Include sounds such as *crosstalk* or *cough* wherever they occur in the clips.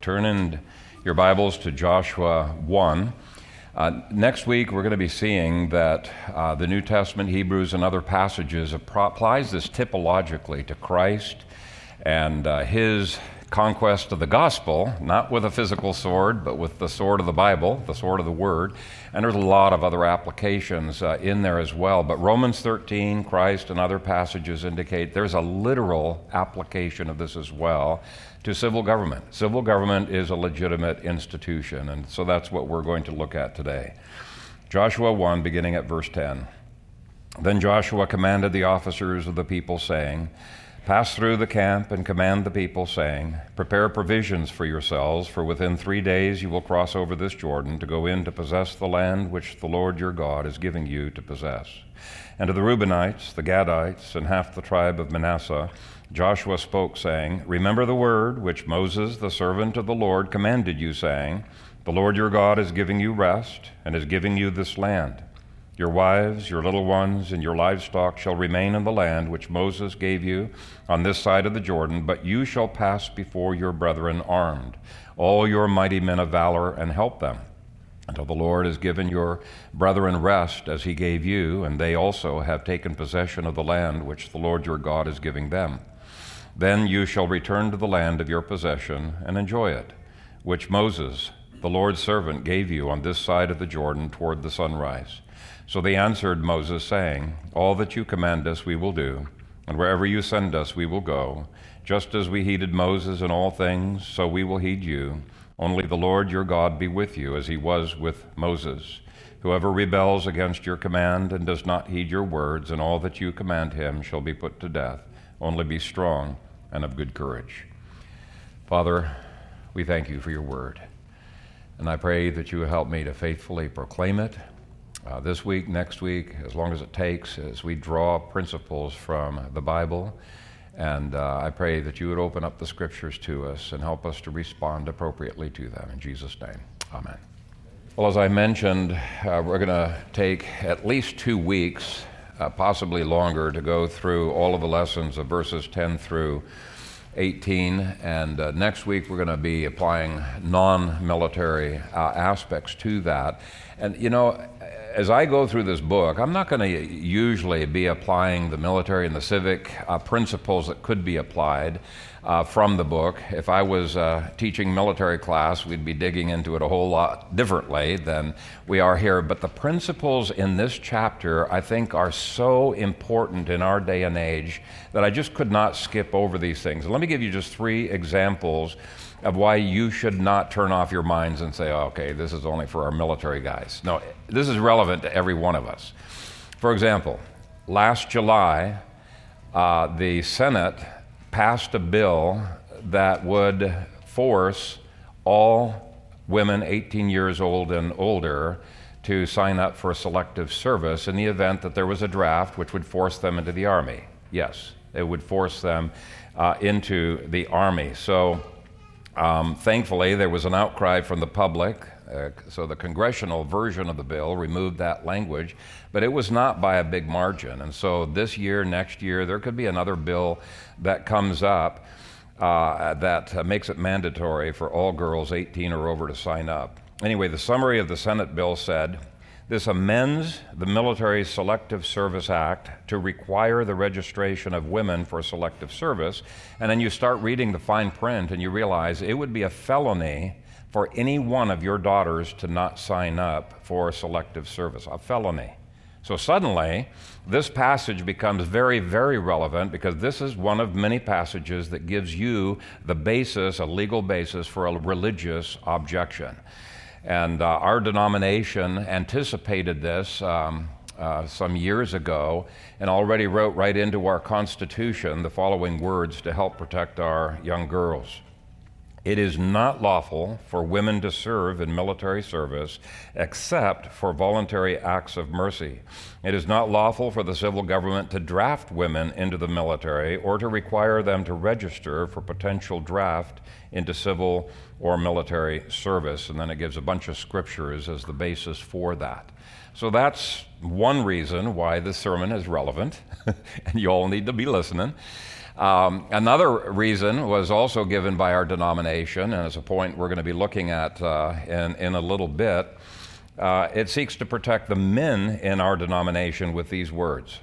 Turn in your Bibles to Joshua 1. Uh, next week, we're going to be seeing that uh, the New Testament, Hebrews, and other passages applies this typologically to Christ and uh, his conquest of the gospel, not with a physical sword, but with the sword of the Bible, the sword of the Word. And there's a lot of other applications uh, in there as well. But Romans 13, Christ, and other passages indicate there's a literal application of this as well to civil government. Civil government is a legitimate institution, and so that's what we're going to look at today. Joshua 1, beginning at verse 10. Then Joshua commanded the officers of the people, saying, Pass through the camp and command the people, saying, Prepare provisions for yourselves, for within three days you will cross over this Jordan to go in to possess the land which the Lord your God is giving you to possess. And to the Reubenites, the Gadites, and half the tribe of Manasseh, Joshua spoke, saying, Remember the word which Moses, the servant of the Lord, commanded you, saying, The Lord your God is giving you rest, and is giving you this land. Your wives, your little ones, and your livestock shall remain in the land which Moses gave you on this side of the Jordan, but you shall pass before your brethren armed, all your mighty men of valor, and help them, until the Lord has given your brethren rest as he gave you, and they also have taken possession of the land which the Lord your God is giving them. Then you shall return to the land of your possession and enjoy it, which Moses, the Lord's servant, gave you on this side of the Jordan toward the sunrise. So they answered Moses, saying, All that you command us we will do, and wherever you send us we will go. Just as we heeded Moses in all things, so we will heed you. Only the Lord your God be with you, as he was with Moses. Whoever rebels against your command and does not heed your words, and all that you command him shall be put to death. Only be strong and of good courage. Father, we thank you for your word. And I pray that you will help me to faithfully proclaim it uh, this week, next week, as long as it takes, as we draw principles from the Bible. And uh, I pray that you would open up the scriptures to us and help us to respond appropriately to them. In Jesus' name, amen. Well, as I mentioned, uh, we're going to take at least two weeks, uh, possibly longer, to go through all of the lessons of verses 10 through 18. And uh, next week, we're going to be applying non military uh, aspects to that. And, you know, as I go through this book, I'm not going to usually be applying the military and the civic uh, principles that could be applied uh, from the book. If I was uh, teaching military class, we'd be digging into it a whole lot differently than we are here. But the principles in this chapter, I think, are so important in our day and age that I just could not skip over these things. Let me give you just three examples of why you should not turn off your minds and say, oh, okay, this is only for our military guys. No, this is relevant to every one of us. For example, last July, uh, the Senate passed a bill that would force all women 18 years old and older to sign up for selective service in the event that there was a draft which would force them into the Army. Yes, it would force them uh, into the Army. So, um, thankfully, there was an outcry from the public, uh, so the congressional version of the bill removed that language, but it was not by a big margin. And so this year, next year, there could be another bill that comes up uh, that uh, makes it mandatory for all girls 18 or over to sign up. Anyway, the summary of the Senate bill said this amends the Military Selective Service Act to require the registration of women for selective service. And then you start reading the fine print and you realize it would be a felony for any one of your daughters to not sign up for selective service. A felony. So suddenly, this passage becomes very, very relevant because this is one of many passages that gives you the basis, a legal basis for a religious objection. And uh, our denomination anticipated this um, uh, some years ago and already wrote right into our Constitution the following words to help protect our young girls. It is not lawful for women to serve in military service except for voluntary acts of mercy. It is not lawful for the civil government to draft women into the military or to require them to register for potential draft into civil or military service. And then it gives a bunch of scriptures as the basis for that. So that's one reason why this sermon is relevant, *laughs* and you all need to be listening. Um, another reason was also given by our denomination, and it's a point we're going to be looking at uh, in, in a little bit. Uh, it seeks to protect the men in our denomination with these words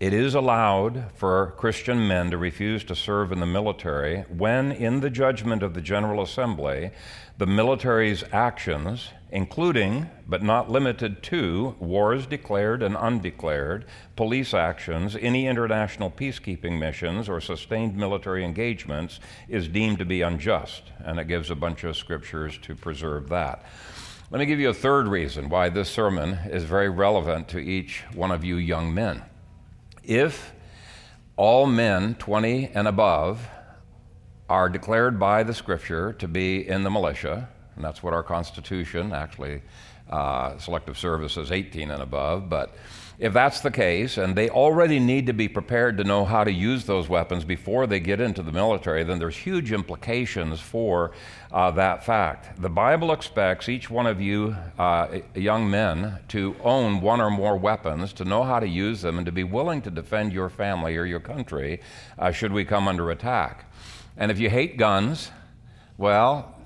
It is allowed for Christian men to refuse to serve in the military when, in the judgment of the General Assembly, the military's actions including but not limited to wars declared and undeclared, police actions, any international peacekeeping missions, or sustained military engagements, is deemed to be unjust. And it gives a bunch of scriptures to preserve that. Let me give you a third reason why this sermon is very relevant to each one of you young men. If all men 20 and above are declared by the scripture to be in the militia, and that's what our Constitution actually, uh, selective service is 18 and above. But if that's the case, and they already need to be prepared to know how to use those weapons before they get into the military, then there's huge implications for uh, that fact. The Bible expects each one of you uh, young men to own one or more weapons, to know how to use them, and to be willing to defend your family or your country uh, should we come under attack. And if you hate guns, well,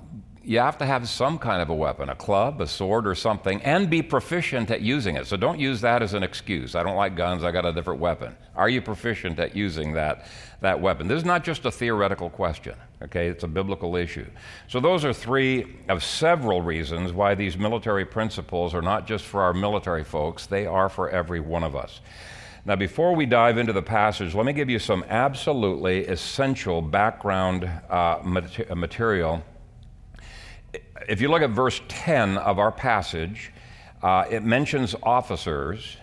you have to have some kind of a weapon, a club, a sword, or something, and be proficient at using it. So don't use that as an excuse. I don't like guns, I got a different weapon. Are you proficient at using that, that weapon? This is not just a theoretical question, okay? It's a biblical issue. So those are three of several reasons why these military principles are not just for our military folks, they are for every one of us. Now, before we dive into the passage, let me give you some absolutely essential background uh, material if you look at verse 10 of our passage, uh, it mentions officers.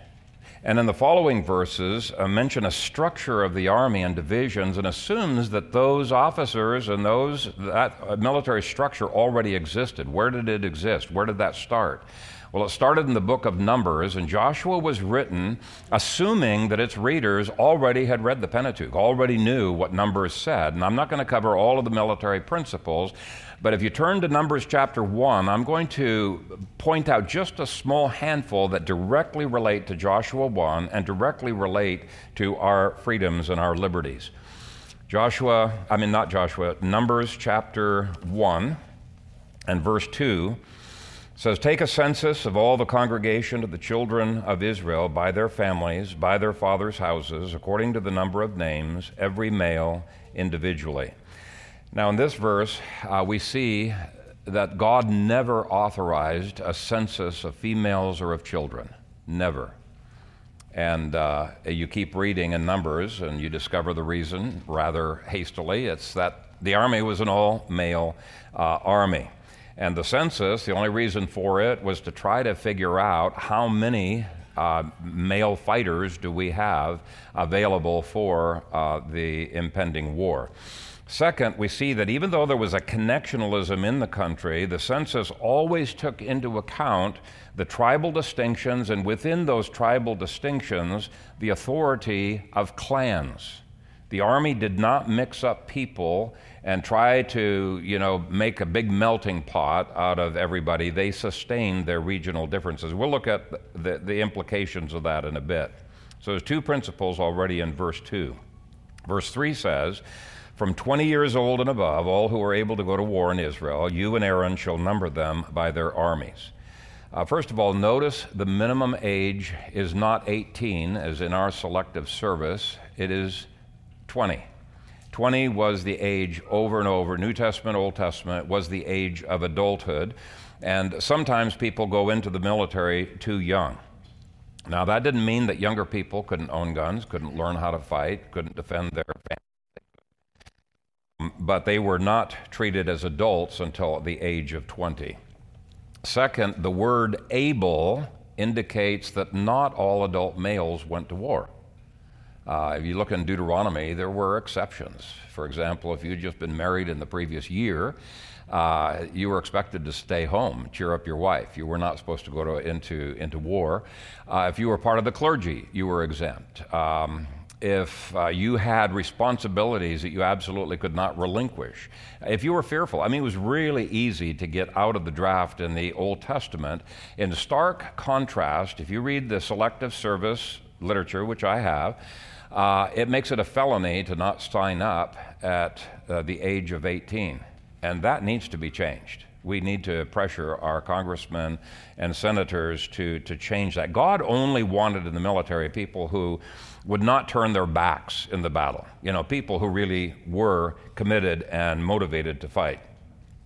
And in the following verses, uh, mention a structure of the army and divisions and assumes that those officers and those, that uh, military structure already existed. Where did it exist? Where did that start? Well, it started in the book of Numbers, and Joshua was written assuming that its readers already had read the Pentateuch, already knew what Numbers said. And I'm not going to cover all of the military principles, but if you turn to Numbers chapter 1, I'm going to point out just a small handful that directly relate to Joshua 1 and directly relate to our freedoms and our liberties. Joshua, I mean, not Joshua, Numbers chapter 1 and verse 2 says, Take a census of all the congregation of the children of Israel by their families, by their fathers' houses, according to the number of names, every male individually. Now, in this verse, uh, we see that God never authorized a census of females or of children. Never. And uh, you keep reading in Numbers, and you discover the reason rather hastily. It's that the army was an all male uh, army. And the census, the only reason for it was to try to figure out how many uh, male fighters do we have available for uh, the impending war. Second, we see that even though there was a connectionalism in the country, the census always took into account the tribal distinctions, and within those tribal distinctions, the authority of clans. The army did not mix up people and try to, you know, make a big melting pot out of everybody. They sustained their regional differences. We'll look at the, the implications of that in a bit. So there's two principles already in verse 2. Verse 3 says, from 20 years old and above, all who are able to go to war in Israel, you and Aaron shall number them by their armies. Uh, first of all, notice the minimum age is not 18, as in our selective service, it is 20. 20 was the age over and over, New Testament, Old Testament, was the age of adulthood. And sometimes people go into the military too young. Now, that didn't mean that younger people couldn't own guns, couldn't learn how to fight, couldn't defend their family but they were not treated as adults until the age of 20. Second, the word able indicates that not all adult males went to war. Uh, if you look in Deuteronomy, there were exceptions. For example, if you'd just been married in the previous year, uh, you were expected to stay home, cheer up your wife. You were not supposed to go to, into, into war. Uh, if you were part of the clergy, you were exempt. Um, if uh, you had responsibilities that you absolutely could not relinquish, if you were fearful. I mean, it was really easy to get out of the draft in the Old Testament. In stark contrast, if you read the selective service literature, which I have, uh, it makes it a felony to not sign up at uh, the age of 18. And that needs to be changed. We need to pressure our congressmen and senators to, to change that. God only wanted in the military people who would not turn their backs in the battle, you know, people who really were committed and motivated to fight.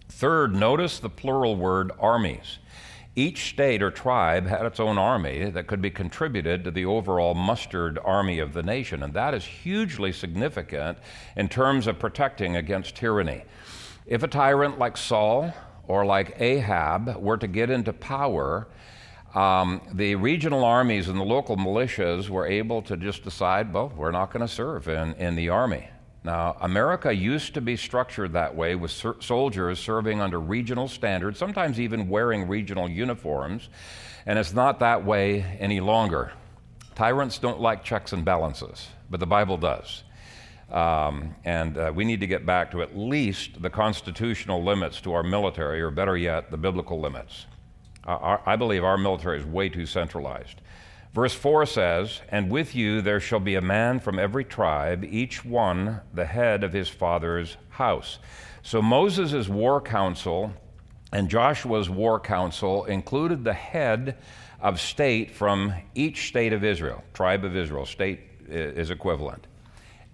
Third, notice the plural word armies. Each state or tribe had its own army that could be contributed to the overall mustered army of the nation, and that is hugely significant in terms of protecting against tyranny. If a tyrant like Saul or like Ahab were to get into power, um, the regional armies and the local militias were able to just decide, well, we're not going to serve in, in the army. Now, America used to be structured that way with ser- soldiers serving under regional standards, sometimes even wearing regional uniforms, and it's not that way any longer. Tyrants don't like checks and balances, but the Bible does. Um, and uh, we need to get back to at least the constitutional limits to our military, or better yet, the biblical limits. Uh, our, I believe our military is way too centralized. Verse 4 says, And with you there shall be a man from every tribe, each one the head of his father's house. So Moses' war council and Joshua's war council included the head of state from each state of Israel, tribe of Israel, state is equivalent.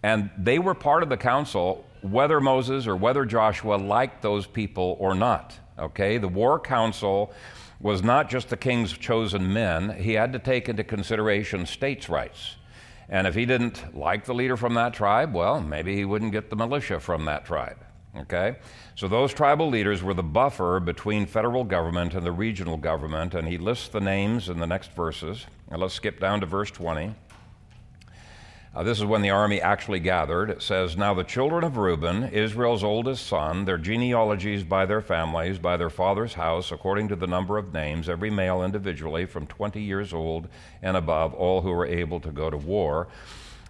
And they were part of the council whether Moses or whether Joshua liked those people or not. Okay? The war council was not just the king's chosen men, he had to take into consideration states' rights. And if he didn't like the leader from that tribe, well, maybe he wouldn't get the militia from that tribe. Okay? So those tribal leaders were the buffer between federal government and the regional government, and he lists the names in the next verses. Now let's skip down to verse 20. Uh, this is when the army actually gathered. It says, Now the children of Reuben, Israel's oldest son, their genealogies by their families, by their father's house, according to the number of names, every male individually from 20 years old and above, all who were able to go to war.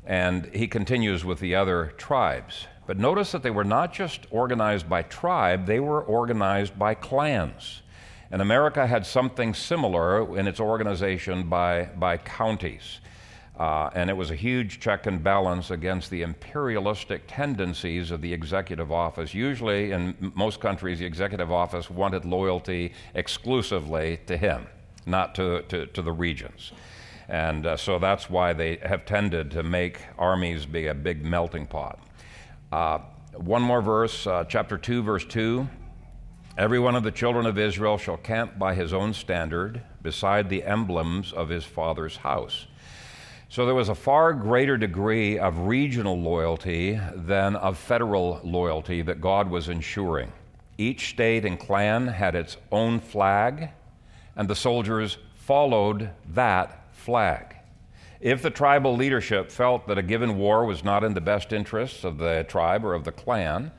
And he continues with the other tribes. But notice that they were not just organized by tribe, they were organized by clans. And America had something similar in its organization by, by counties. Uh, and it was a huge check and balance against the imperialistic tendencies of the executive office. Usually, in most countries, the executive office wanted loyalty exclusively to him, not to, to, to the regions. And uh, so that's why they have tended to make armies be a big melting pot. Uh, one more verse, uh, chapter 2, verse 2. Every one of the children of Israel shall camp by his own standard beside the emblems of his father's house. So there was a far greater degree of regional loyalty than of federal loyalty that God was ensuring. Each state and clan had its own flag, and the soldiers followed that flag. If the tribal leadership felt that a given war was not in the best interests of the tribe or of the clan,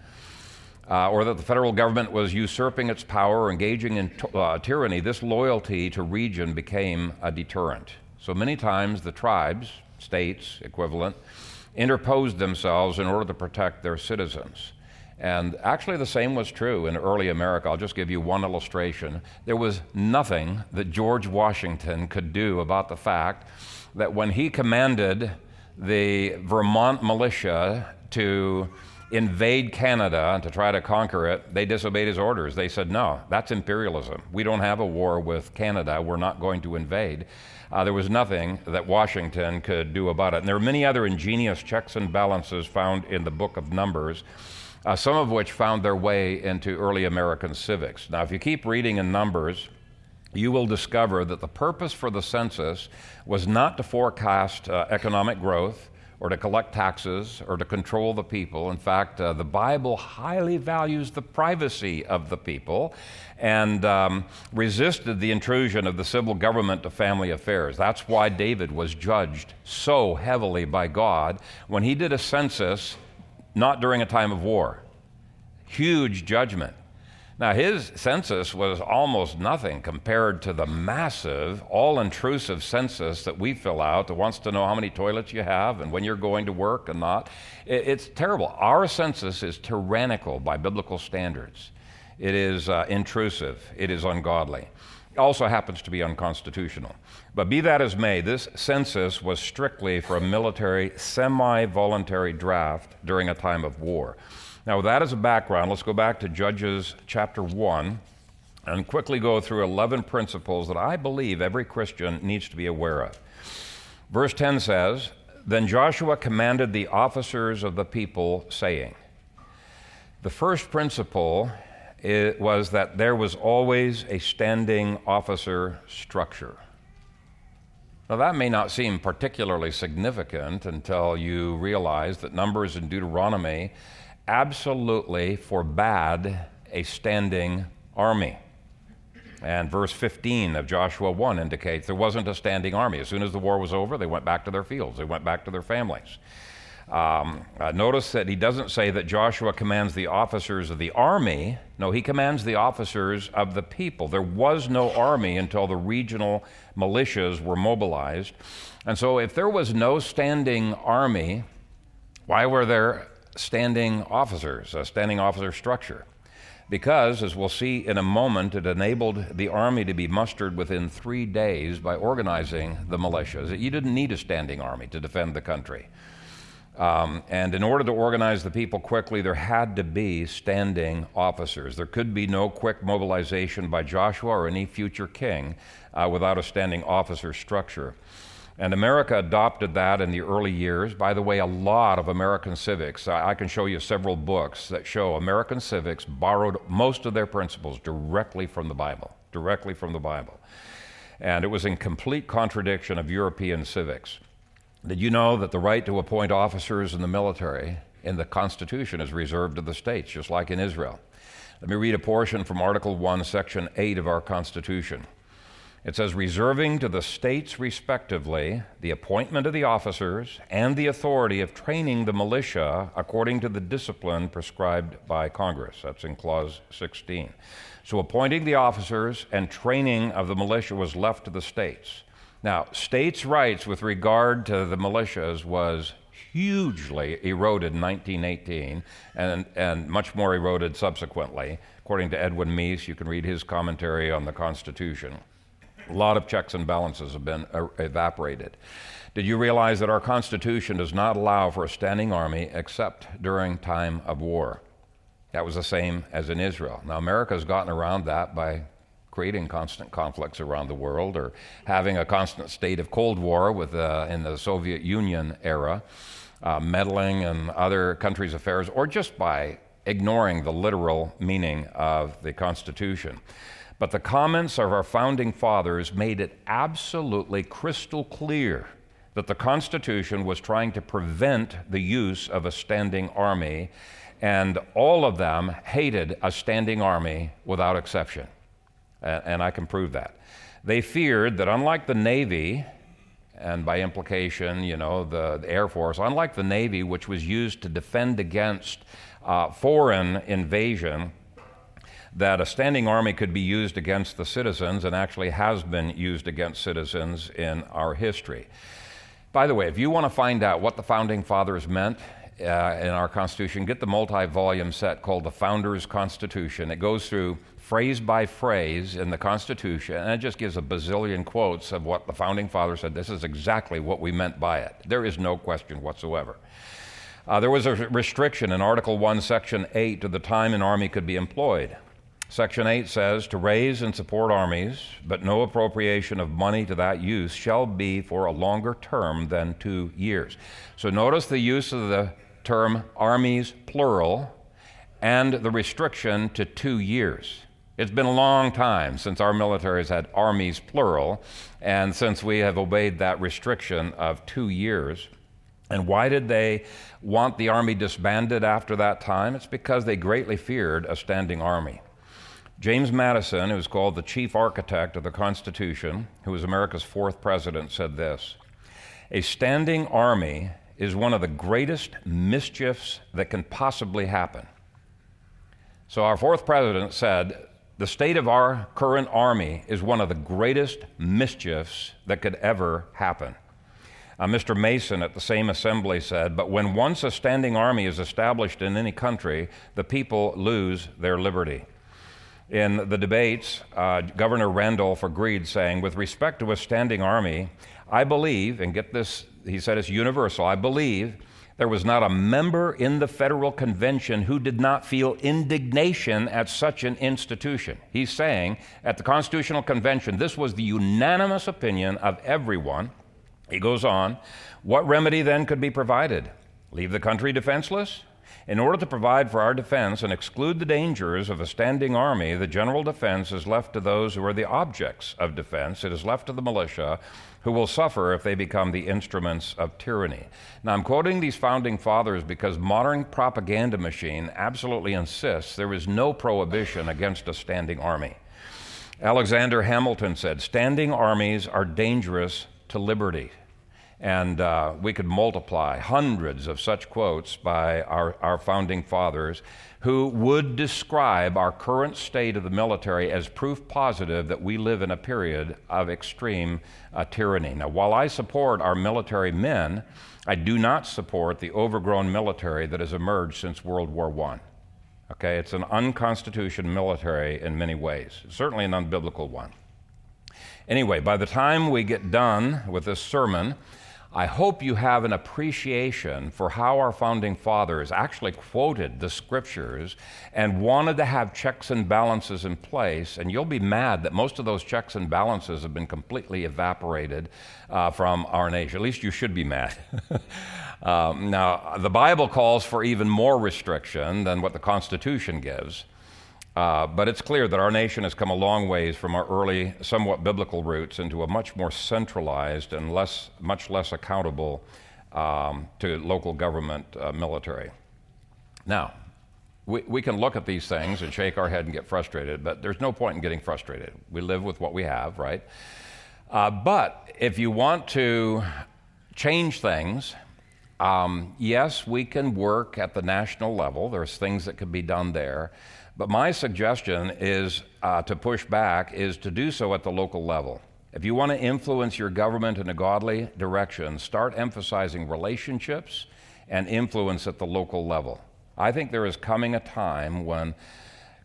uh, or that the federal government was usurping its power or engaging in t- uh, tyranny, this loyalty to region became a deterrent. So many times the tribes, states equivalent, interposed themselves in order to protect their citizens. And actually, the same was true in early America. I'll just give you one illustration. There was nothing that George Washington could do about the fact that when he commanded the Vermont militia to invade Canada and to try to conquer it, they disobeyed his orders. They said, No, that's imperialism. We don't have a war with Canada. We're not going to invade. Uh, there was nothing that Washington could do about it. And there are many other ingenious checks and balances found in the book of Numbers, uh, some of which found their way into early American civics. Now, if you keep reading in Numbers, you will discover that the purpose for the census was not to forecast uh, economic growth or to collect taxes or to control the people. In fact, uh, the Bible highly values the privacy of the people and um, resisted the intrusion of the civil government to family affairs. That's why David was judged so heavily by God when he did a census not during a time of war. Huge judgment. Now, his census was almost nothing compared to the massive, all intrusive census that we fill out that wants to know how many toilets you have and when you're going to work and not. It's terrible. Our census is tyrannical by biblical standards, it is uh, intrusive, it is ungodly. also happens to be unconstitutional. But be that as may, this census was strictly for a military, semi voluntary draft during a time of war. Now, with that as a background, let's go back to Judges chapter 1 and quickly go through 11 principles that I believe every Christian needs to be aware of. Verse 10 says, Then Joshua commanded the officers of the people, saying, The first principle was that there was always a standing officer structure. Now, that may not seem particularly significant until you realize that Numbers in Deuteronomy absolutely forbade a standing army. And verse 15 of Joshua 1 indicates there wasn't a standing army. As soon as the war was over, they went back to their fields, they went back to their families. Um, uh, notice that he doesn't say that Joshua commands the officers of the army. No, he commands the officers of the people. There was no army until the regional militias were mobilized. And so, if there was no standing army, why were there standing officers, a standing officer structure? Because, as we'll see in a moment, it enabled the army to be mustered within three days by organizing the militias. You didn't need a standing army to defend the country. Um, and in order to organize the people quickly, there had to be standing officers. There could be no quick mobilization by Joshua or any future king uh, without a standing officer structure. And America adopted that in the early years. By the way, a lot of American civics, I, I can show you several books that show American civics borrowed most of their principles directly from the Bible, directly from the Bible. And it was in complete contradiction of European civics. Did you know that the right to appoint officers in the military in the Constitution is reserved to the states, just like in Israel? Let me read a portion from Article 1, Section 8 of our Constitution. It says, reserving to the states respectively the appointment of the officers and the authority of training the militia according to the discipline prescribed by Congress. That's in Clause 16. So, appointing the officers and training of the militia was left to the states. Now, states' rights with regard to the militias was hugely eroded in 1918 and, and much more eroded subsequently. According to Edwin Meese, you can read his commentary on the Constitution. A lot of checks and balances have been er, evaporated. Did you realize that our Constitution does not allow for a standing army except during time of war? That was the same as in Israel. Now, America has gotten around that by creating constant conflicts around the world or having a constant state of Cold War with, uh, in the Soviet Union era, uh, meddling in other countries' affairs, or just by ignoring the literal meaning of the Constitution. But the comments of our founding fathers made it absolutely crystal clear that the Constitution was trying to prevent the use of a standing army, and all of them hated a standing army without exception and I can prove that. They feared that unlike the Navy, and by implication, you know, the, the Air Force, unlike the Navy, which was used to defend against uh, foreign invasion, that a standing army could be used against the citizens and actually has been used against citizens in our history. By the way, if you want to find out what the founding fathers meant uh, in our Constitution, get the multi volume set called the Founders Constitution. It goes through phrase by phrase in the Constitution, and it just gives a bazillion quotes of what the founding fathers said. This is exactly what we meant by it. There is no question whatsoever. Uh, there was a restriction in Article 1, Section 8 to the time an army could be employed. Section 8 says to raise and support armies, but no appropriation of money to that use shall be for a longer term than two years. So notice the use of the term armies, plural, and the restriction to two years. It's been a long time since our military has had armies, plural, and since we have obeyed that restriction of two years. And why did they want the army disbanded after that time? It's because they greatly feared a standing army. James Madison, who was called the chief architect of the Constitution, who was America's fourth president, said this A standing army is one of the greatest mischiefs that can possibly happen. So, our fourth president said the state of our current army is one of the greatest mischiefs that could ever happen. Uh, Mr. Mason at the same assembly said, But when once a standing army is established in any country, the people lose their liberty. In the debates, uh, Governor Randolph agreed, saying, with respect to a standing army, I believe, and get this, he said it's universal, I believe there was not a member in the federal convention who did not feel indignation at such an institution. He's saying at the Constitutional Convention, this was the unanimous opinion of everyone. He goes on, what remedy then could be provided? Leave the country defenseless? In order to provide for our defense and exclude the dangers of a standing army, the general defense is left to those who are the objects of defense. It is left to the militia who will suffer if they become the instruments of tyranny. Now, I'm quoting these founding fathers because modern propaganda machine absolutely insists there is no prohibition against a standing army. Alexander Hamilton said, Standing armies are dangerous to liberty. And uh, we could multiply hundreds of such quotes by our, our founding fathers who would describe our current state of the military as proof positive that we live in a period of extreme uh, tyranny. Now, while I support our military men, I do not support the overgrown military that has emerged since World War I. Okay, it's an unconstitutional military in many ways, certainly an unbiblical one. Anyway, by the time we get done with this sermon, I hope you have an appreciation for how our founding fathers actually quoted the scriptures and wanted to have checks and balances in place. And you'll be mad that most of those checks and balances have been completely evaporated uh, from our nation. At least you should be mad. *laughs* um, now, the Bible calls for even more restriction than what the Constitution gives. Uh, but it's clear that our nation has come a long ways from our early, somewhat biblical roots into a much more centralized and less, much less accountable um, to local government uh, military. Now, we, we can look at these things and shake our head and get frustrated, but there's no point in getting frustrated. We live with what we have, right? Uh, but if you want to change things, um, yes, we can work at the national level. There's things that can be done there. But my suggestion is uh, to push back is to do so at the local level. If you want to influence your government in a godly direction, start emphasizing relationships and influence at the local level. I think there is coming a time when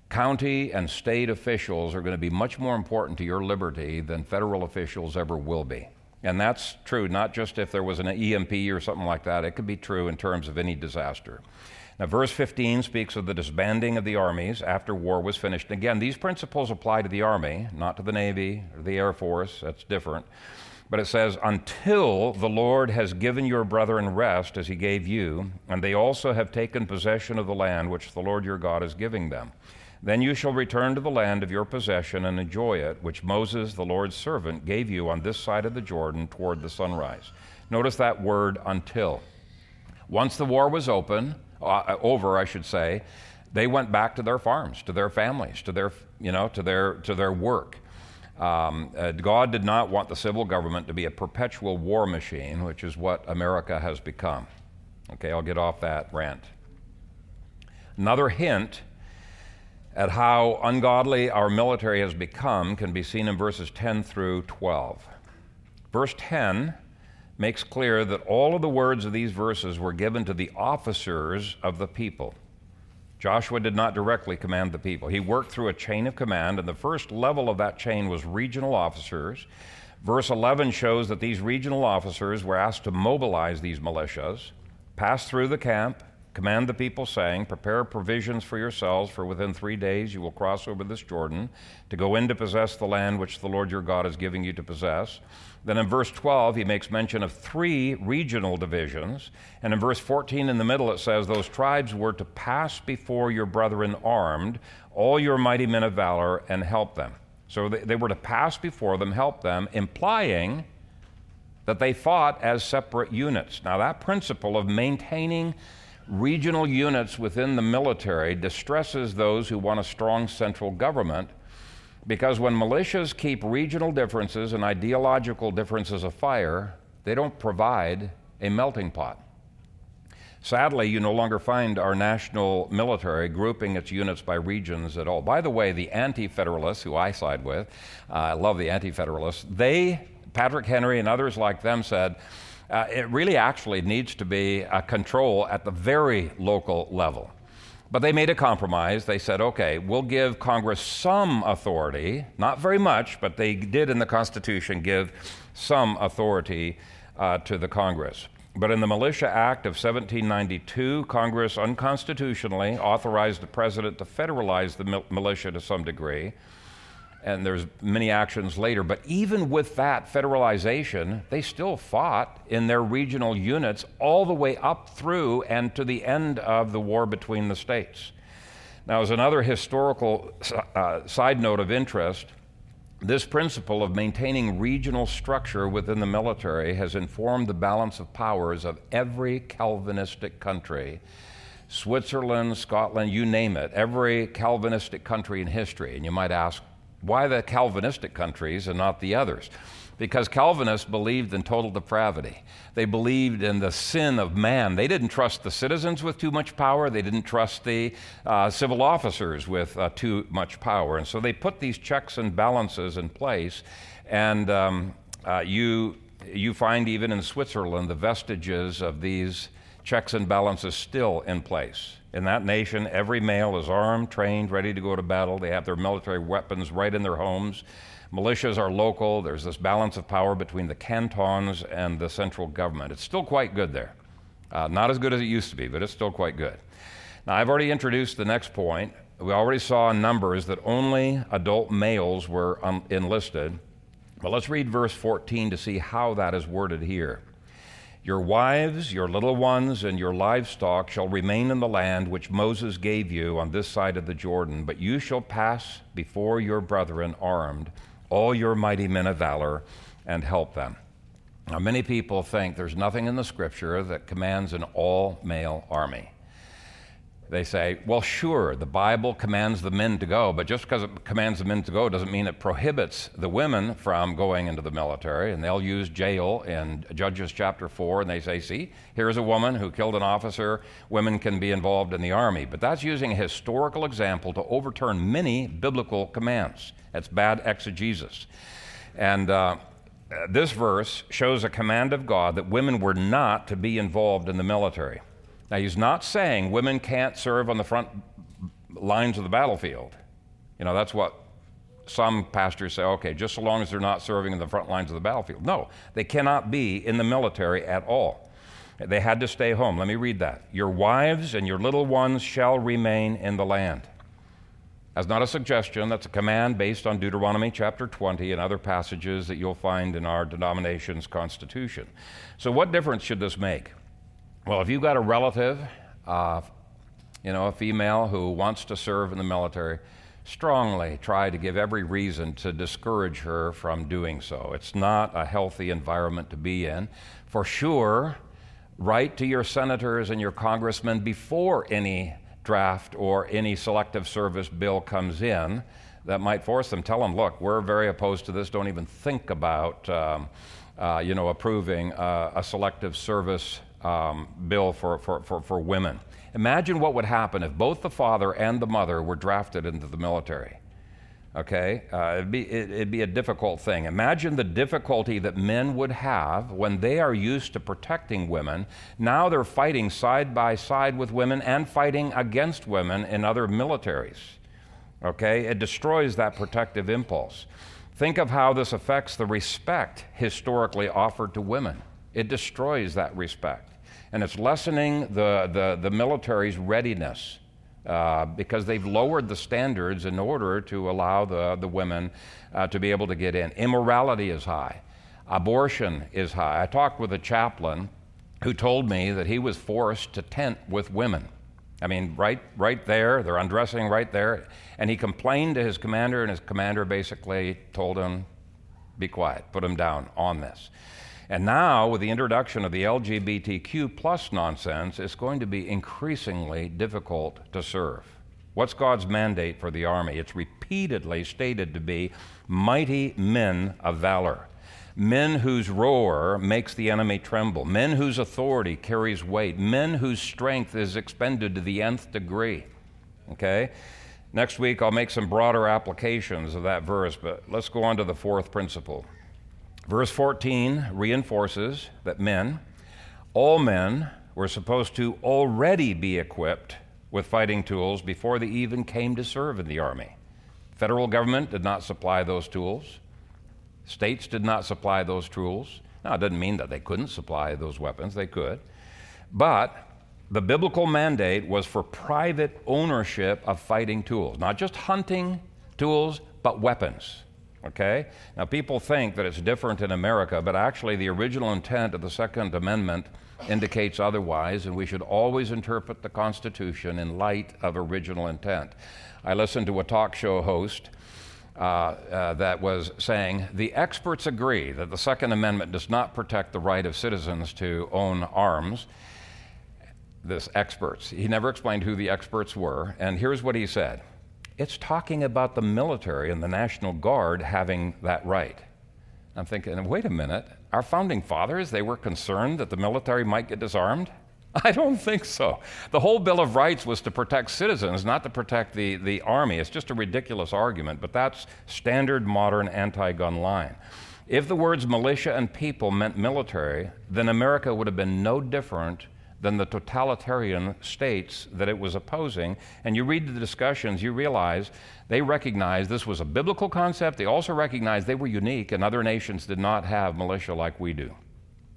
county and state officials are going to be much more important to your liberty than federal officials ever will be. And that's true not just if there was an EMP or something like that, it could be true in terms of any disaster. Now, verse 15 speaks of the disbanding of the armies after war was finished. Again, these principles apply to the Army, not to the Navy or the Air Force. That's different. But it says, Until the Lord has given your brethren rest as he gave you, and they also have taken possession of the land which the Lord your God is giving them. Then you shall return to the land of your possession and enjoy it, which Moses, the Lord's servant, gave you on this side of the Jordan toward the sunrise. Notice that word until. Once the war was open, uh, over, I should say, they went back to their farms, to their families, to their, you know, to their, to their work. Um, uh, God did not want the civil government to be a perpetual war machine, which is what America has become. Okay, I'll get off that rant. Another hint at how ungodly our military has become can be seen in verses 10 through 12. Verse 10 makes clear that all of the words of these verses were given to the officers of the people. Joshua did not directly command the people. He worked through a chain of command, and the first level of that chain was regional officers. Verse 11 shows that these regional officers were asked to mobilize these militias, pass through the camp, command the people, saying, Prepare provisions for yourselves, for within three days you will cross over this Jordan to go in to possess the land which the Lord your God is giving you to possess. Then in verse 12, he makes mention of three regional divisions. And in verse 14, in the middle, it says, Those tribes were to pass before your brethren armed, all your mighty men of valor, and help them. So they, they were to pass before them, help them, implying that they fought as separate units. Now, that principle of maintaining regional units within the military distresses those who want a strong central government because when militias keep regional differences and ideological differences afire, they don't provide a melting pot. Sadly, you no longer find our national military grouping its units by regions at all. By the way, the Anti Federalists, who I side with, uh, I love the Anti Federalists, they, Patrick Henry and others like them, said uh, it really actually needs to be a control at the very local level. But they made a compromise. They said, okay, we'll give Congress some authority, not very much, but they did in the Constitution give some authority uh, to the Congress. But in the Militia Act of 1792, Congress unconstitutionally authorized the president to federalize the militia to some degree. And there's many actions later. But even with that federalization, they still fought in their regional units all the way up through and to the end of the war between the states. Now, as another historical uh, side note of interest, this principle of maintaining regional structure within the military has informed the balance of powers of every Calvinistic country. Switzerland, Scotland, you name it, every Calvinistic country in history. And you might ask, why the Calvinistic countries and not the others? because Calvinists believed in total depravity. They believed in the sin of man. They didn't trust the citizens with too much power, they didn't trust the uh, civil officers with uh, too much power. And so they put these checks and balances in place. And um, uh, you, you find even in Switzerland the vestiges of these checks and balances still in place. In that nation, every male is armed, trained, ready to go to battle. They have their military weapons right in their homes. Militias are local. There's this balance of power between the cantons and the central government. It's still quite good there. Uh, not as good as it used to be, but it's still quite good. Now, I've already introduced the next point. We already saw in Numbers that only adult males were un- enlisted. But let's read verse 14 to see how that is worded here. Your wives, your little ones, and your livestock shall remain in the land which Moses gave you on this side of the Jordan, but you shall pass before your brethren armed all your mighty men of valor, and help them. Now, many people think there's nothing in the scripture that commands an all male army. They say, well, sure, the Bible commands the men to go, but just because it commands the men to go doesn't mean it prohibits the women from going into the military. And they'll use Jael in Judges chapter 4, and they say, see, here's a woman who killed an officer. Women can be involved in the army. But that's using a historical example to overturn many biblical commands. That's bad exegesis. And uh, this verse shows a command of God that women were not to be involved in the military. Now, he's not saying women can't serve on the front lines of the battlefield. You know, that's what some pastors say, okay, just so long as they're not serving in the front lines of the battlefield. No, they cannot be in the military at all. They had to stay home. Let me read that. Your wives and your little ones shall remain in the land. That's not a suggestion, that's a command based on Deuteronomy chapter 20 and other passages that you'll find in our denomination's constitution. So, what difference should this make? Well, if you've got a relative, uh, you know, a female who wants to serve in the military, strongly try to give every reason to discourage her from doing so. It's not a healthy environment to be in. For sure, write to your senators and your congressmen before any draft or any selective service bill comes in that might force them, tell them, look, we're very opposed to this. Don't even think about, um, uh, you know, approving uh, a selective service um, bill for, for, for, for women. Imagine what would happen if both the father and the mother were drafted into the military okay? Uh, it'd, be, it, it'd be a difficult thing. Imagine the difficulty that men would have when they are used to protecting women. Now they're fighting side by side with women and fighting against women in other militaries, okay? It destroys that protective impulse. Think of how this affects the respect historically offered to women. It destroys that respect. And it's lessening the, the, the military's readiness uh, because they've lowered the standards in order to allow the, the women uh, to be able to get in. Immorality is high, abortion is high. I talked with a chaplain who told me that he was forced to tent with women. I mean, right, right there, they're undressing right there. And he complained to his commander, and his commander basically told him, be quiet, put him down on this. And now, with the introduction of the LGBTQ plus nonsense, it's going to be increasingly difficult to serve. What's God's mandate for the army? It's repeatedly stated to be mighty men of valor, men whose roar makes the enemy tremble, men whose authority carries weight, men whose strength is expended to the nth degree. Okay? Next week, I'll make some broader applications of that verse, but let's go on to the fourth principle. Verse 14 reinforces that men, all men, were supposed to already be equipped with fighting tools before they even came to serve in the Army. Federal government did not supply those tools. States did not supply those tools. Now, it doesn't mean that they couldn't supply those weapons, they could. But the biblical mandate was for private ownership of fighting tools, not just hunting tools, but weapons. Okay? Now, people think that it's different in America, but actually, the original intent of the Second Amendment indicates otherwise, and we should always interpret the Constitution in light of original intent. I listened to a talk show host. Uh, uh, that was saying the experts agree that the Second Amendment does not protect the right of citizens to own arms. This experts. He never explained who the experts were, and here's what he said it's talking about the military and the National Guard having that right. I'm thinking, wait a minute, our founding fathers, they were concerned that the military might get disarmed? *laughs* I don't think so. The whole Bill of Rights was to protect citizens, not to protect the, the army. It's just a ridiculous argument, but that's standard modern anti gun line. If the words militia and people meant military, then America would have been no different than the totalitarian states that it was opposing. And you read the discussions, you realize they recognized this was a biblical concept. They also recognized they were unique, and other nations did not have militia like we do.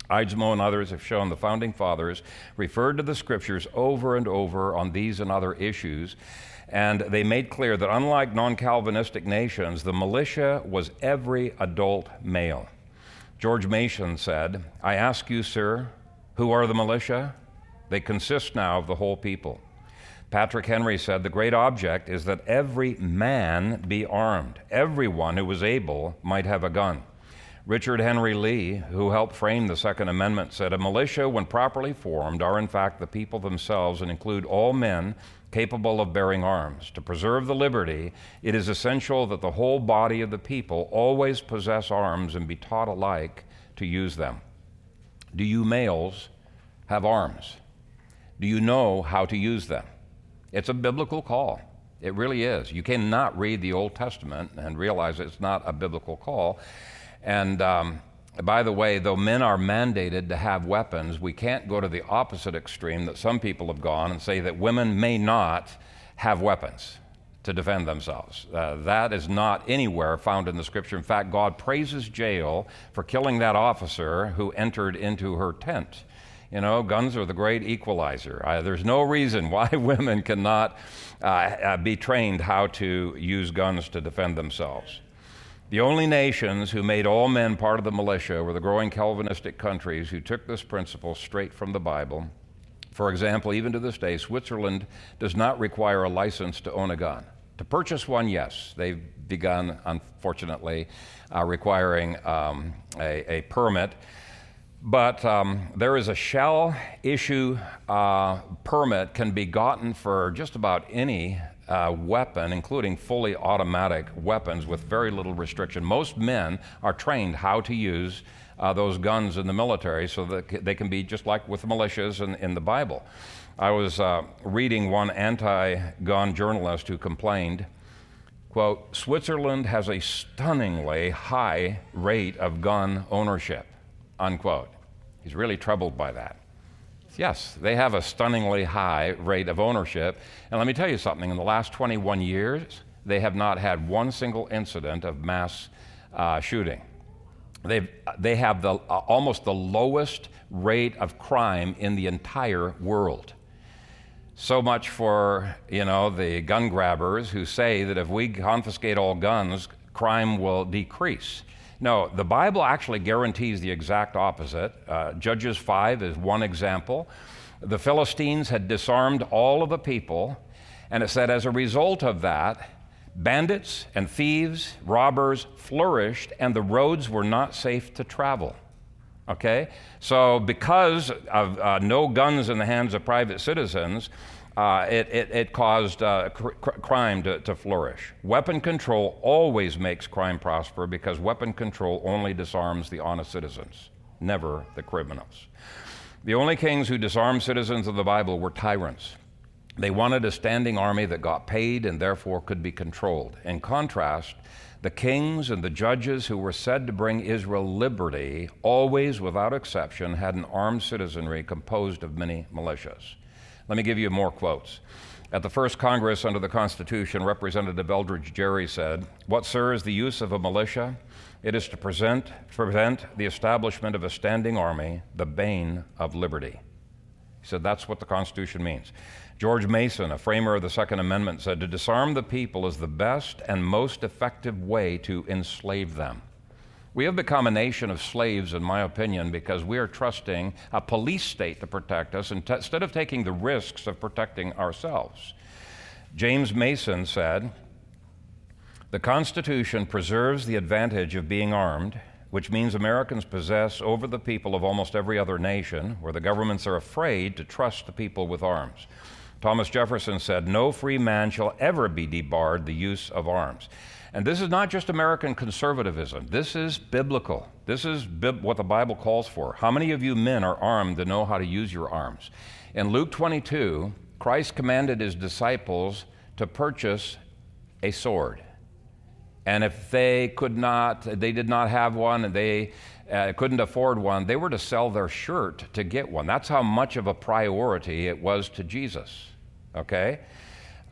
Eidsmoe and others have shown the founding fathers referred to the scriptures over and over on these and other issues. And they made clear that unlike non Calvinistic nations, the militia was every adult male. George Mason said, I ask you, sir, who are the militia? They consist now of the whole people. Patrick Henry said the great object is that every man be armed. Everyone who was able might have a gun. Richard Henry Lee, who helped frame the Second Amendment, said a militia, when properly formed, are in fact the people themselves and include all men capable of bearing arms. To preserve the liberty, it is essential that the whole body of the people always possess arms and be taught alike to use them. Do you males have arms? Do you know how to use them? It's a biblical call. It really is. You cannot read the Old Testament and realize it's not a biblical call. And um, by the way, though men are mandated to have weapons, we can't go to the opposite extreme that some people have gone and say that women may not have weapons to defend themselves. Uh, that is not anywhere found in the scripture. In fact, God praises Jael for killing that officer who entered into her tent. You know, guns are the great equalizer. Uh, there's no reason *laughs* why women cannot uh, uh, be trained how to use guns to defend themselves. The only nations who made all men part of the militia were the growing Calvinistic countries who took this principle straight from the Bible. For example, even to this day, Switzerland does not require a license to own a gun. To purchase one, yes. They've begun, unfortunately, uh, requiring um, a, a permit. But um, there is a shall issue uh, permit can be gotten for just about any uh, weapon, including fully automatic weapons with very little restriction. Most men are trained how to use uh, those guns in the military so that they can be just like with militias in, in the Bible. I was uh, reading one anti gun journalist who complained quote, Switzerland has a stunningly high rate of gun ownership unquote. He's really troubled by that. Yes, they have a stunningly high rate of ownership. And let me tell you something in the last 21 years, they have not had one single incident of mass uh, shooting. They've, they have the, uh, almost the lowest rate of crime in the entire world. So much for, you know, the gun grabbers who say that if we confiscate all guns, crime will decrease. No, the Bible actually guarantees the exact opposite. Uh, Judges 5 is one example. The Philistines had disarmed all of the people, and it said, as a result of that, bandits and thieves, robbers flourished, and the roads were not safe to travel. Okay? So, because of uh, no guns in the hands of private citizens, uh, it, it, it, caused uh, cr- crime to, to, flourish. Weapon control always makes crime prosper because weapon control only disarms the honest citizens, never the criminals. The only kings who disarmed citizens of the Bible were tyrants. They wanted a standing army that got paid and therefore could be controlled. In contrast, the kings and the judges who were said to bring Israel liberty always, without exception, had an armed citizenry composed of many militias. Let me give you more quotes. At the first Congress under the Constitution, Representative Elbridge Gerry said, What, sir, is the use of a militia? It is to present, prevent the establishment of a standing army, the bane of liberty. He said that's what the Constitution means. George Mason, a framer of the Second Amendment, said to disarm the people is the best and most effective way to enslave them. We have become a nation of slaves, in my opinion, because we are trusting a police state to protect us instead of taking the risks of protecting ourselves. James Mason said, The Constitution preserves the advantage of being armed, which means Americans possess over the people of almost every other nation where the governments are afraid to trust the people with arms. Thomas Jefferson said, No free man shall ever be debarred the use of arms. And this is not just American conservatism. This is biblical. This is what the Bible calls for. How many of you men are armed to know how to use your arms? In Luke 22, Christ commanded his disciples to purchase a sword. And if they could not, they did not have one, and they uh, couldn't afford one, they were to sell their shirt to get one. That's how much of a priority it was to Jesus. Okay?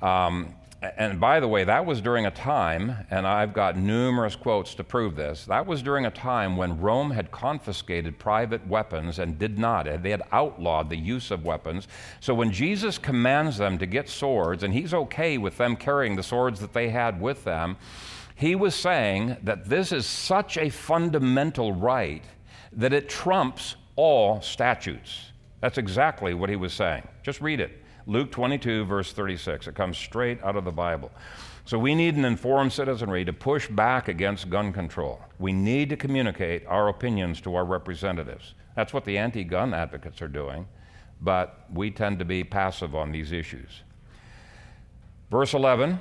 Um, and by the way, that was during a time, and I've got numerous quotes to prove this. That was during a time when Rome had confiscated private weapons and did not. They had outlawed the use of weapons. So when Jesus commands them to get swords, and he's okay with them carrying the swords that they had with them, he was saying that this is such a fundamental right that it trumps all statutes. That's exactly what he was saying. Just read it. Luke 22, verse 36. It comes straight out of the Bible. So we need an informed citizenry to push back against gun control. We need to communicate our opinions to our representatives. That's what the anti gun advocates are doing, but we tend to be passive on these issues. Verse 11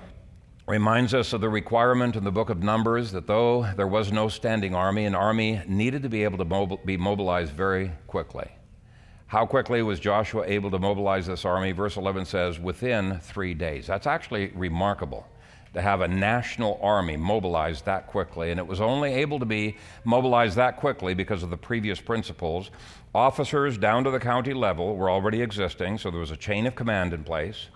reminds us of the requirement in the book of Numbers that though there was no standing army, an army needed to be able to be mobilized very quickly. How quickly was Joshua able to mobilize this army? Verse 11 says, within three days. That's actually remarkable to have a national army mobilized that quickly. And it was only able to be mobilized that quickly because of the previous principles. Officers down to the county level were already existing, so there was a chain of command in place.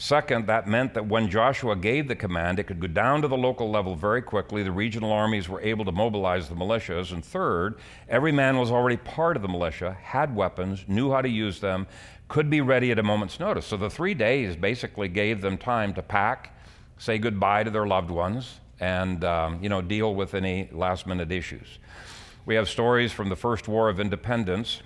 Second, that meant that when Joshua gave the command, it could go down to the local level very quickly. The regional armies were able to mobilize the militias. And third, every man was already part of the militia, had weapons, knew how to use them, could be ready at a moment's notice. So the three days basically gave them time to pack, say goodbye to their loved ones, and um, you know deal with any last-minute issues. We have stories from the First War of Independence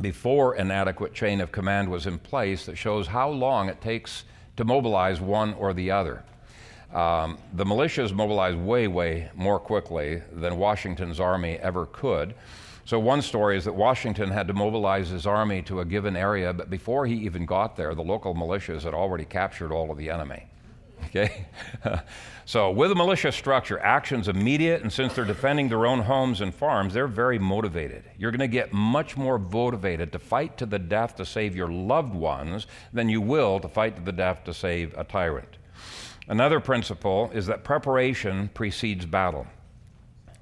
before an adequate chain of command was in place that shows how long it takes to mobilize one or the other. Um, the militias mobilized way, way more quickly than Washington's army ever could. So, one story is that Washington had to mobilize his army to a given area, but before he even got there, the local militias had already captured all of the enemy. Okay? *laughs* so, with a militia structure, action's immediate, and since they're defending their own homes and farms, they're very motivated. You're going to get much more motivated to fight to the death to save your loved ones than you will to fight to the death to save a tyrant. Another principle is that preparation precedes battle.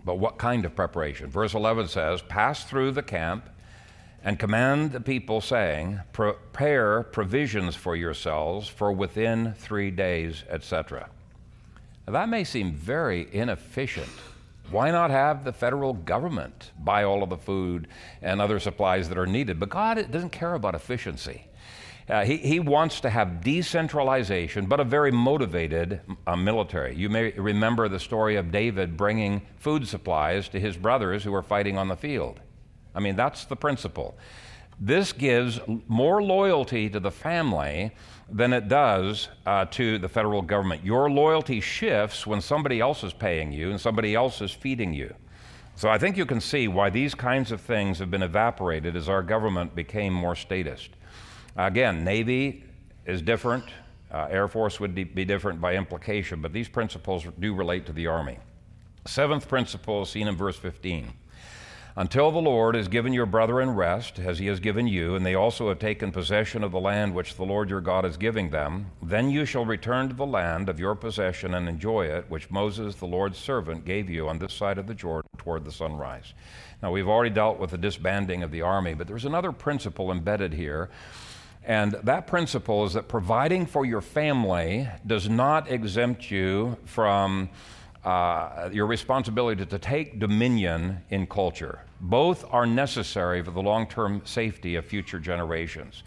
But what kind of preparation? Verse 11 says, Pass through the camp and command the people, saying, Prepare provisions for yourselves for within three days, etc. Now, that may seem very inefficient. Why not have the federal government buy all of the food and other supplies that are needed? But God doesn't care about efficiency. Uh, he, he wants to have decentralization, but a very motivated uh, military. You may remember the story of David bringing food supplies to his brothers who were fighting on the field. I mean, that's the principle. This gives more loyalty to the family than it does uh, to the federal government. Your loyalty shifts when somebody else is paying you and somebody else is feeding you. So I think you can see why these kinds of things have been evaporated as our government became more statist. Again, Navy is different, uh, Air Force would be different by implication, but these principles do relate to the Army. Seventh principle is seen in verse 15 until the Lord has given your brethren rest, as he has given you, and they also have taken possession of the land which the Lord your God is giving them, then you shall return to the land of your possession and enjoy it, which Moses, the Lord's servant, gave you on this side of the Jordan toward the sunrise. Now, we've already dealt with the disbanding of the army, but there's another principle embedded here. And that principle is that providing for your family does not exempt you from uh, your responsibility to take dominion in culture. Both are necessary for the long term safety of future generations.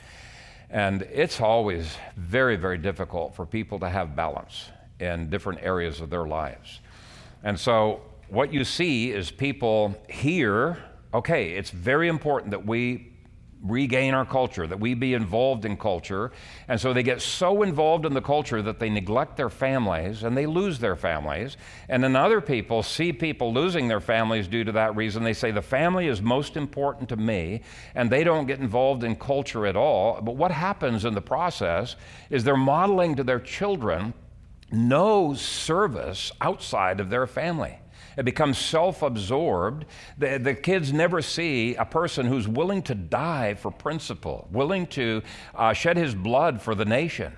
And it's always very, very difficult for people to have balance in different areas of their lives. And so, what you see is people here, okay, it's very important that we regain our culture, that we be involved in culture. And so they get so involved in the culture that they neglect their families and they lose their families. And then other people see people losing their families due to that reason. They say, the family is most important to me, and they don't get involved in culture at all. But what happens in the process is they're modeling to their children no service outside of their family. It becomes self absorbed. The, the kids never see a person who's willing to die for principle, willing to uh, shed his blood for the nation.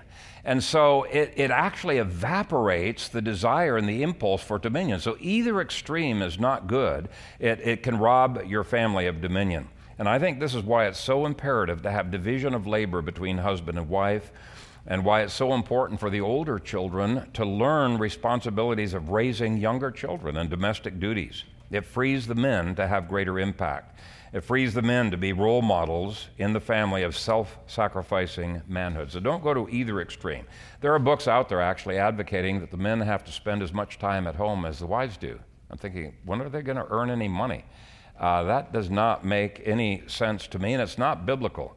And so it, it actually evaporates the desire and the impulse for dominion. So either extreme is not good, it, it can rob your family of dominion. And I think this is why it's so imperative to have division of labor between husband and wife and why it's so important for the older children to learn responsibilities of raising younger children and domestic duties. It frees the men to have greater impact. It frees the men to be role models in the family of self sacrificing manhood. So don't go to either extreme. There are books out there actually advocating that the men have to spend as much time at home as the wives do. I'm thinking, when are they going to earn any money? Uh, that does not make any sense to me, and it's not biblical.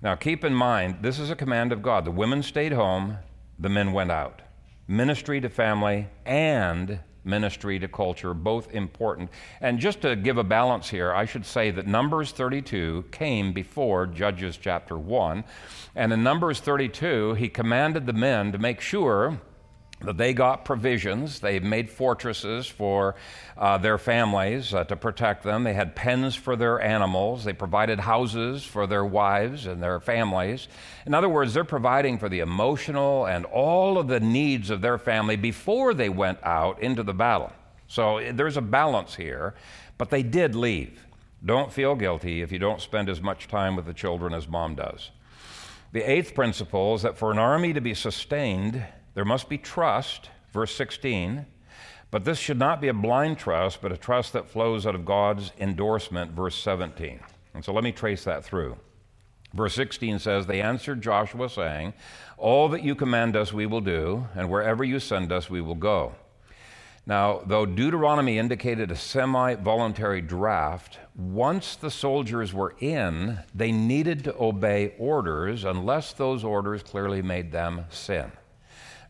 Now, keep in mind, this is a command of God. The women stayed home, the men went out. Ministry to family and ministry to culture, both important. And just to give a balance here, I should say that Numbers 32 came before Judges chapter 1. And in Numbers 32, he commanded the men to make sure that they got provisions. They made fortresses for uh, their families uh, to protect them. They had pens for their animals. They provided houses for their wives and their families. In other words, they're providing for the emotional and all of the needs of their family before they went out into the battle. So eh, there's a balance here, but they did leave. Don't feel guilty if you don't spend as much time with the children as mom does. The eighth principle is that for an army to be sustained, there must be trust, verse 16, but this should not be a blind trust, but a trust that flows out of God's endorsement, verse 17. And so let me trace that through. Verse 16 says, They answered Joshua, saying, All that you command us we will do, and wherever you send us we will go. Now, though Deuteronomy indicated a semi voluntary draft, once the soldiers were in, they needed to obey orders unless those orders clearly made them sin.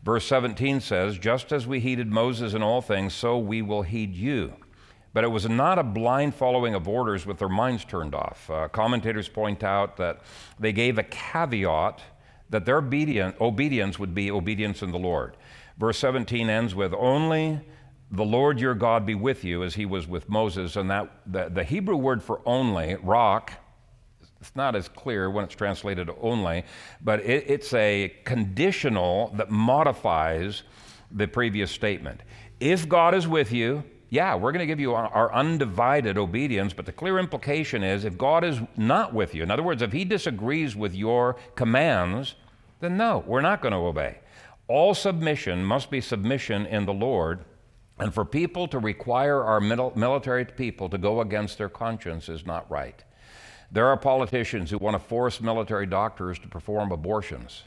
Verse 17 says, Just as we heeded Moses in all things, so we will heed you. But it was not a blind following of orders with their minds turned off. Uh, commentators point out that they gave a caveat that their obedience would be obedience in the Lord. Verse 17 ends with, Only the Lord your God be with you as he was with Moses. And that the, the Hebrew word for only, raq, it's not as clear when it's translated only, but it, it's a conditional that modifies the previous statement. If God is with you, yeah, we're going to give you our undivided obedience, but the clear implication is if God is not with you, in other words, if He disagrees with your commands, then no, we're not going to obey. All submission must be submission in the Lord, and for people to require our military people to go against their conscience is not right. There are politicians who want to force military doctors to perform abortions,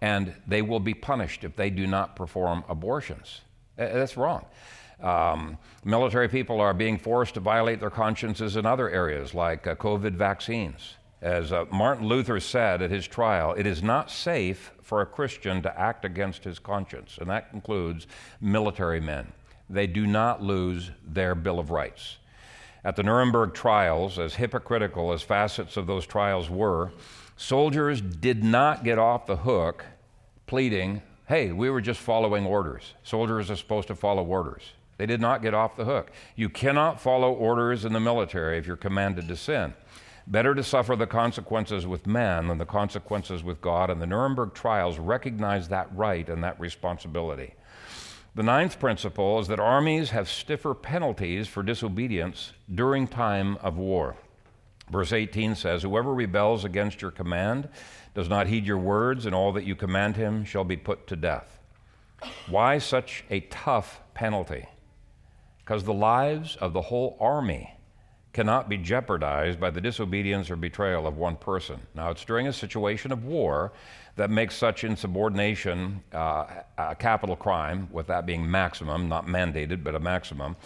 and they will be punished if they do not perform abortions. That's wrong. Um, military people are being forced to violate their consciences in other areas, like uh, COVID vaccines. As uh, Martin Luther said at his trial, it is not safe for a Christian to act against his conscience, and that includes military men. They do not lose their Bill of Rights. At the Nuremberg trials, as hypocritical as facets of those trials were, soldiers did not get off the hook pleading, hey, we were just following orders. Soldiers are supposed to follow orders. They did not get off the hook. You cannot follow orders in the military if you're commanded to sin. Better to suffer the consequences with man than the consequences with God, and the Nuremberg trials recognize that right and that responsibility. The ninth principle is that armies have stiffer penalties for disobedience during time of war. Verse 18 says, Whoever rebels against your command, does not heed your words, and all that you command him shall be put to death. Why such a tough penalty? Because the lives of the whole army cannot be jeopardized by the disobedience or betrayal of one person. Now, it's during a situation of war that makes such insubordination uh, a capital crime, with that being maximum, not mandated, but a maximum.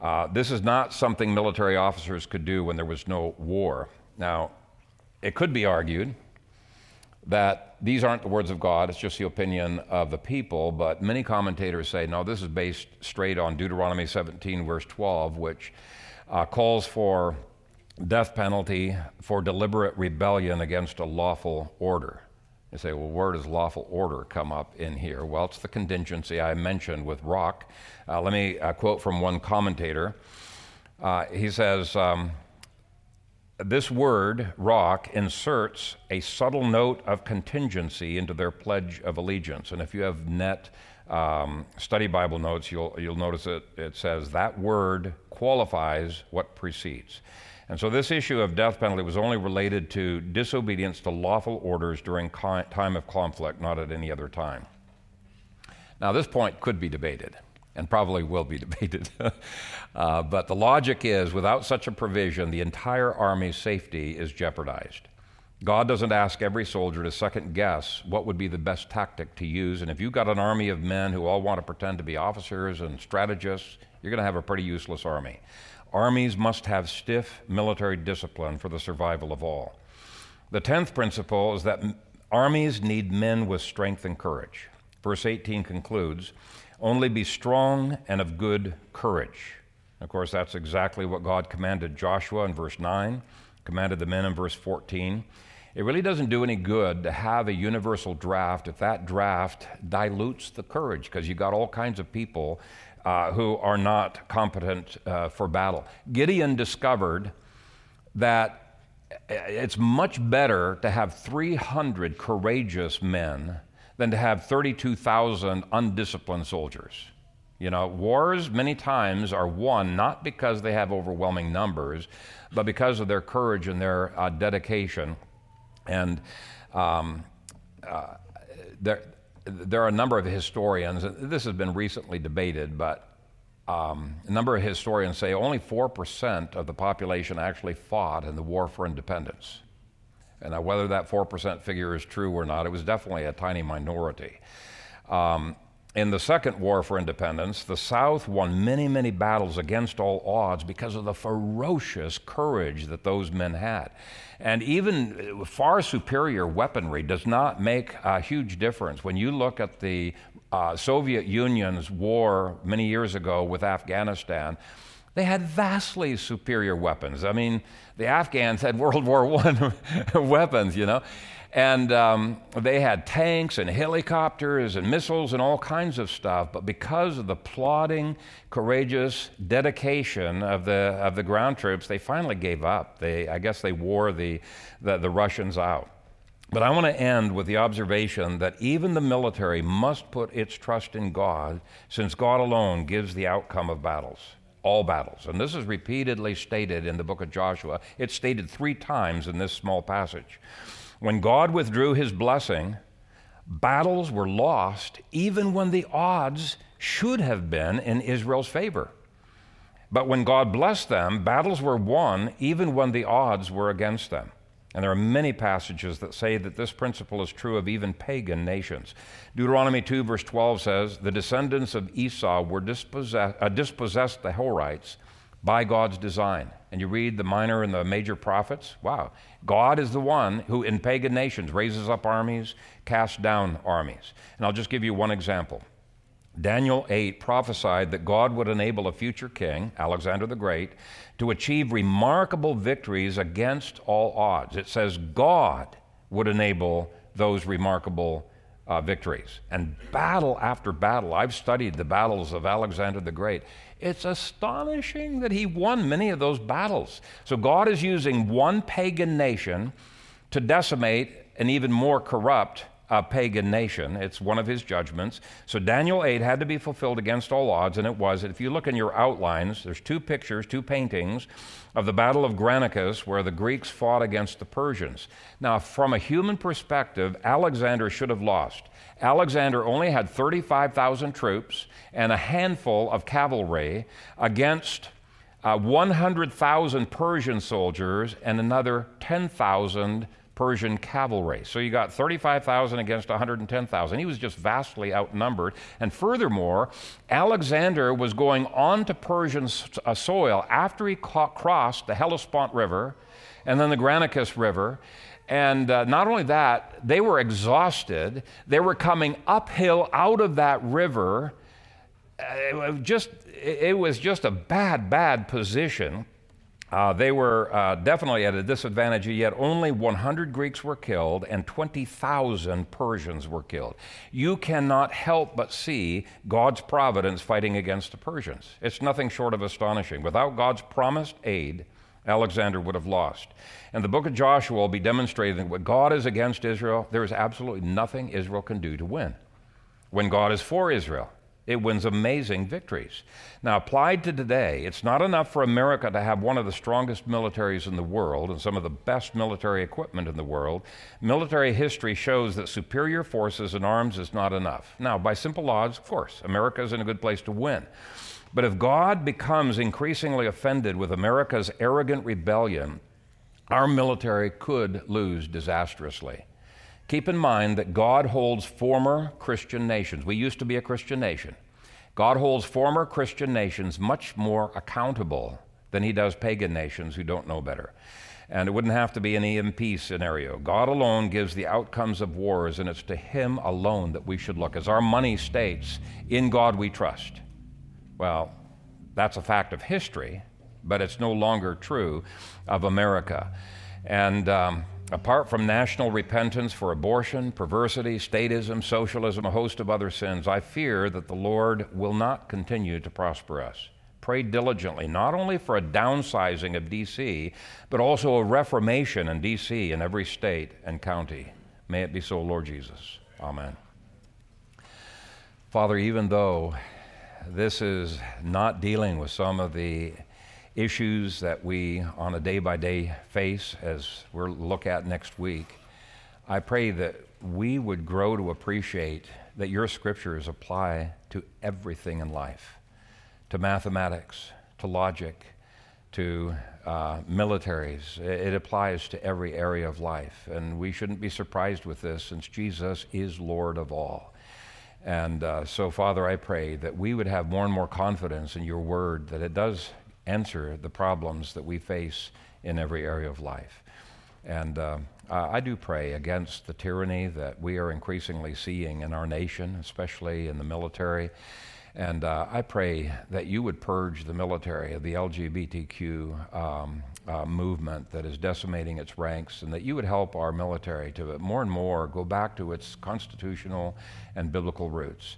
Uh, this is not something military officers could do when there was no war. Now, it could be argued that these aren't the words of God, it's just the opinion of the people, but many commentators say, no, this is based straight on Deuteronomy 17, verse 12, which uh, calls for death penalty for deliberate rebellion against a lawful order. You say, well, where does lawful order come up in here? Well, it's the contingency I mentioned with raq. Uh, let me uh, quote from one commentator. Uh, he says, um, This word, raq, inserts a subtle note of contingency into their pledge of allegiance. And if you have NET um, study Bible notes, you'll, you'll notice it, it says that word qualifies what precedes. And so this issue of death penalty was only related to disobedience to lawful orders during time of conflict, not at any other time. Now, this point could be debated and probably will be *laughs* debated. uh, but the logic is without such a provision, the entire army's safety is jeopardized. God doesn't ask every soldier to second guess what would be the best tactic to use. And if you've got an army of men who all want to pretend to be officers and strategists, you're going to have a pretty useless army. Armies must have stiff military discipline for the survival of all. The tenth principle is that armies need men with strength and courage. Verse 18 concludes only be strong and of good courage. Of course, that's exactly what God commanded Joshua in verse 9, commanded the men in verse 14. It really doesn't do any good to have a universal draft if that draft dilutes the courage because you got all kinds of people uh, who are not competent uh, for battle. Gideon discovered that it's much better to have 300 courageous men than to have 32,000 undisciplined soldiers. You know, wars many times are won not because they have overwhelming numbers, but because of their courage and their uh, dedication. And um, uh, there, are a number of historians, and this has been recently debated, but um, a number of historians say only 4% of the population actually fought in the war for independence. And whether that 4% figure is true or not, it was definitely a tiny minority. Um, in the Second War for Independence, the South won many, many battles against all odds because of the ferocious courage that those men had. And even far superior weaponry does not make a huge difference. When you look at the uh, Soviet Union's war many years ago with Afghanistan, they had vastly superior weapons. I mean, the Afghans had *laughs* World War I *laughs* weapons, you know. And um, they had tanks and helicopters and missiles and all kinds of stuff. But because of the plodding, courageous dedication of the, of the ground troops, they finally gave up. They, I guess they wore the, the, the Russians out. But I want to end with the observation that even the military must put its trust in God, since God alone gives the outcome of battles all battles. And this is repeatedly stated in the book of Joshua. It's stated three times in this small passage. When God withdrew his blessing, battles were lost even when the odds should have been in Israel's favor. But when God blessed them, battles were won even when the odds were against them. And there are many passages that say that this principle is true of even pagan nations. Deuteronomy 2, verse 12 says, The descendants of Esau were dispossessed, uh, dispossessed the Horites by God's design. And you read the minor and the major prophets, wow, God is the one who in pagan nations raises up armies, casts down armies. And I'll just give you one example. Daniel 8 prophesied that God would enable a future king, Alexander the Great, to achieve remarkable victories against all odds. It says God would enable those remarkable uh, victories. And battle after battle, I've studied the battles of Alexander the Great. It's astonishing that he won many of those battles. So God is using one pagan nation to decimate an even more corrupt a pagan nation. It's one of his judgments. So Daniel 8 had to be fulfilled against all odds, and it was. If you look in your outlines, there's two pictures, two paintings of the Battle of Granicus where the Greeks fought against the Persians. Now, from a human perspective, Alexander should have lost. Alexander only had 35,000 troops and a handful of cavalry against uh, 100,000 Persian soldiers and another 10,000 Persian cavalry. So you got 35,000 against 110,000. He was just vastly outnumbered. And furthermore, Alexander was going on to Persian uh, soil after he ca- crossed the Hellespont River and then the Granicus River. And uh, not only that, they were exhausted. They were coming uphill out of that river. Uh, it, just, it was just a bad, bad position. Uh, they were uh, definitely at a disadvantage, yet only 100 Greeks were killed and 20,000 Persians were killed. You cannot help but see God's providence fighting against the Persians. It's nothing short of astonishing. Without God's promised aid, Alexander would have lost. And the book of Joshua will be demonstrating that when God is against Israel, there is absolutely nothing Israel can do to win. When God is for Israel, it wins amazing victories. Now, applied to today, it's not enough for America to have one of the strongest militaries in the world and some of the best military equipment in the world. Military history shows that superior forces and arms is not enough. Now, by simple odds, of course, America is in a good place to win. But if God becomes increasingly offended with America's arrogant rebellion, our military could lose disastrously. Keep in mind that God holds former Christian nations. We used to be a Christian nation. God holds former Christian nations much more accountable than he does pagan nations who don't know better. And it wouldn't have to be an EMP scenario. God alone gives the outcomes of wars, and it's to him alone that we should look. As our money states, in God we trust. Well, that's a fact of history, but it's no longer true of America. And um, Apart from national repentance for abortion, perversity, statism, socialism, a host of other sins, I fear that the Lord will not continue to prosper us. Pray diligently, not only for a downsizing of D.C., but also a reformation in D.C. in every state and county. May it be so, Lord Jesus. Amen. Father, even though this is not dealing with some of the issues that we on a day by day face as we'll look at next week, I pray that we would grow to appreciate that your scriptures apply to everything in life to mathematics, to logic, to uh, militaries. It applies to every area of life. And we shouldn't be surprised with this since Jesus is Lord of all. And uh, so, Father, I pray that we would have more and more confidence in your word, that it does answer the problems that we face in every area of life. And uh, I do pray against the tyranny that we are increasingly seeing in our nation, especially in the military. And uh, I pray that you would purge the military of the LGBTQ um, uh, movement that is decimating its ranks, and that you would help our military to more and more go back to its constitutional and biblical roots.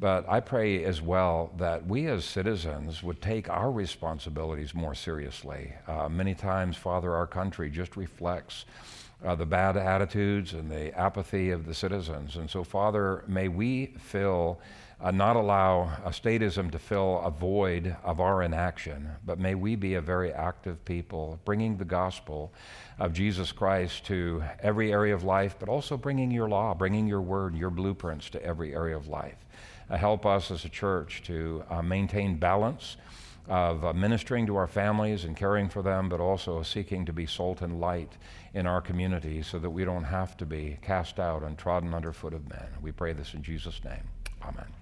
But I pray as well that we as citizens would take our responsibilities more seriously. Uh, many times, Father, our country just reflects uh, the bad attitudes and the apathy of the citizens. And so, Father, may we fill, uh, not allow a statism to fill a void of our inaction, but may we be a very active people, bringing the gospel of Jesus Christ to every area of life, but also bringing your law, bringing your word, your blueprints to every area of life. Uh, help us as a church to uh, maintain balance of uh, ministering to our families and caring for them, but also seeking to be salt and light in our community so that we don't have to be cast out and trodden underfoot of men. We pray this in Jesus' name. Amen.